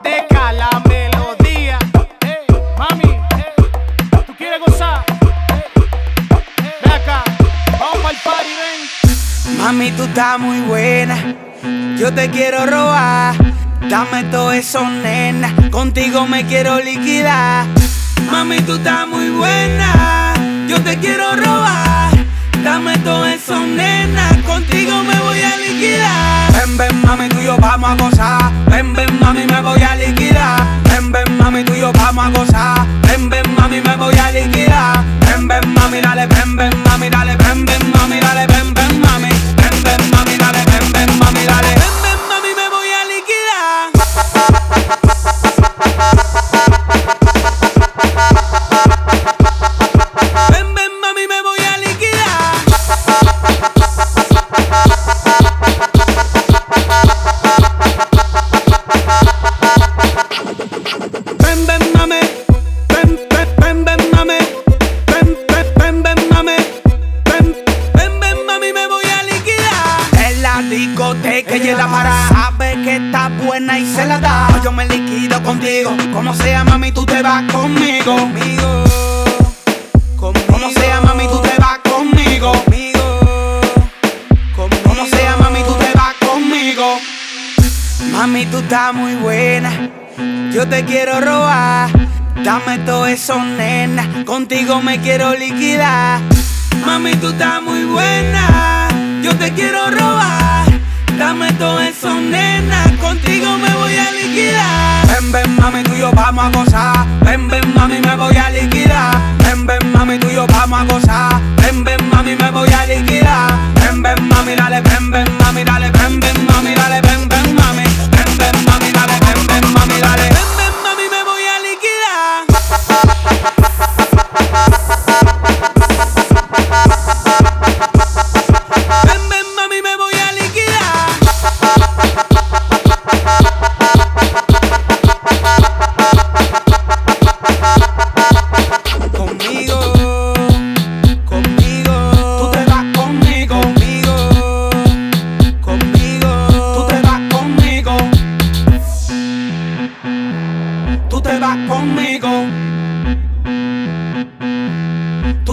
Deja la melodía. Mami. ¿tú quieres gozar? Hey, Ve acá, vamos para el party, ven. Mami, tú estás muy buena. Yo te quiero robar. Dame todo eso, nena. Contigo me quiero liquidar. Mami, tú estás muy buena. Yo te quiero robar. Dame todo eso, nena. Contigo me voy a. Ven, mami, tú y yo vamos a gozar. Ven, ven, mami, me voy a liquidar. Ven, ven, mami, tú y yo vamos a gozar. Para. Sabe que está buena y se la da. Yo me liquido contigo. Como sea, mami, tú te vas conmigo. Conmigo. Como sea, mami, tú te vas conmigo. Conmigo. Como sea, mami, tú te vas conmigo. Mami, tú estás muy buena. Yo te quiero robar. Dame todo eso, nena. Contigo me quiero liquidar. Mami, tú estás muy buena. Todo eso, nena. Contigo me voy a liquidar. Ven, ven, mami, tú y yo vamos a gozar. Ven, ven, mami, me voy a liquidar. Ven, ven, mami, tú y yo vamos a gozar.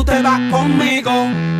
Te vas conmigo.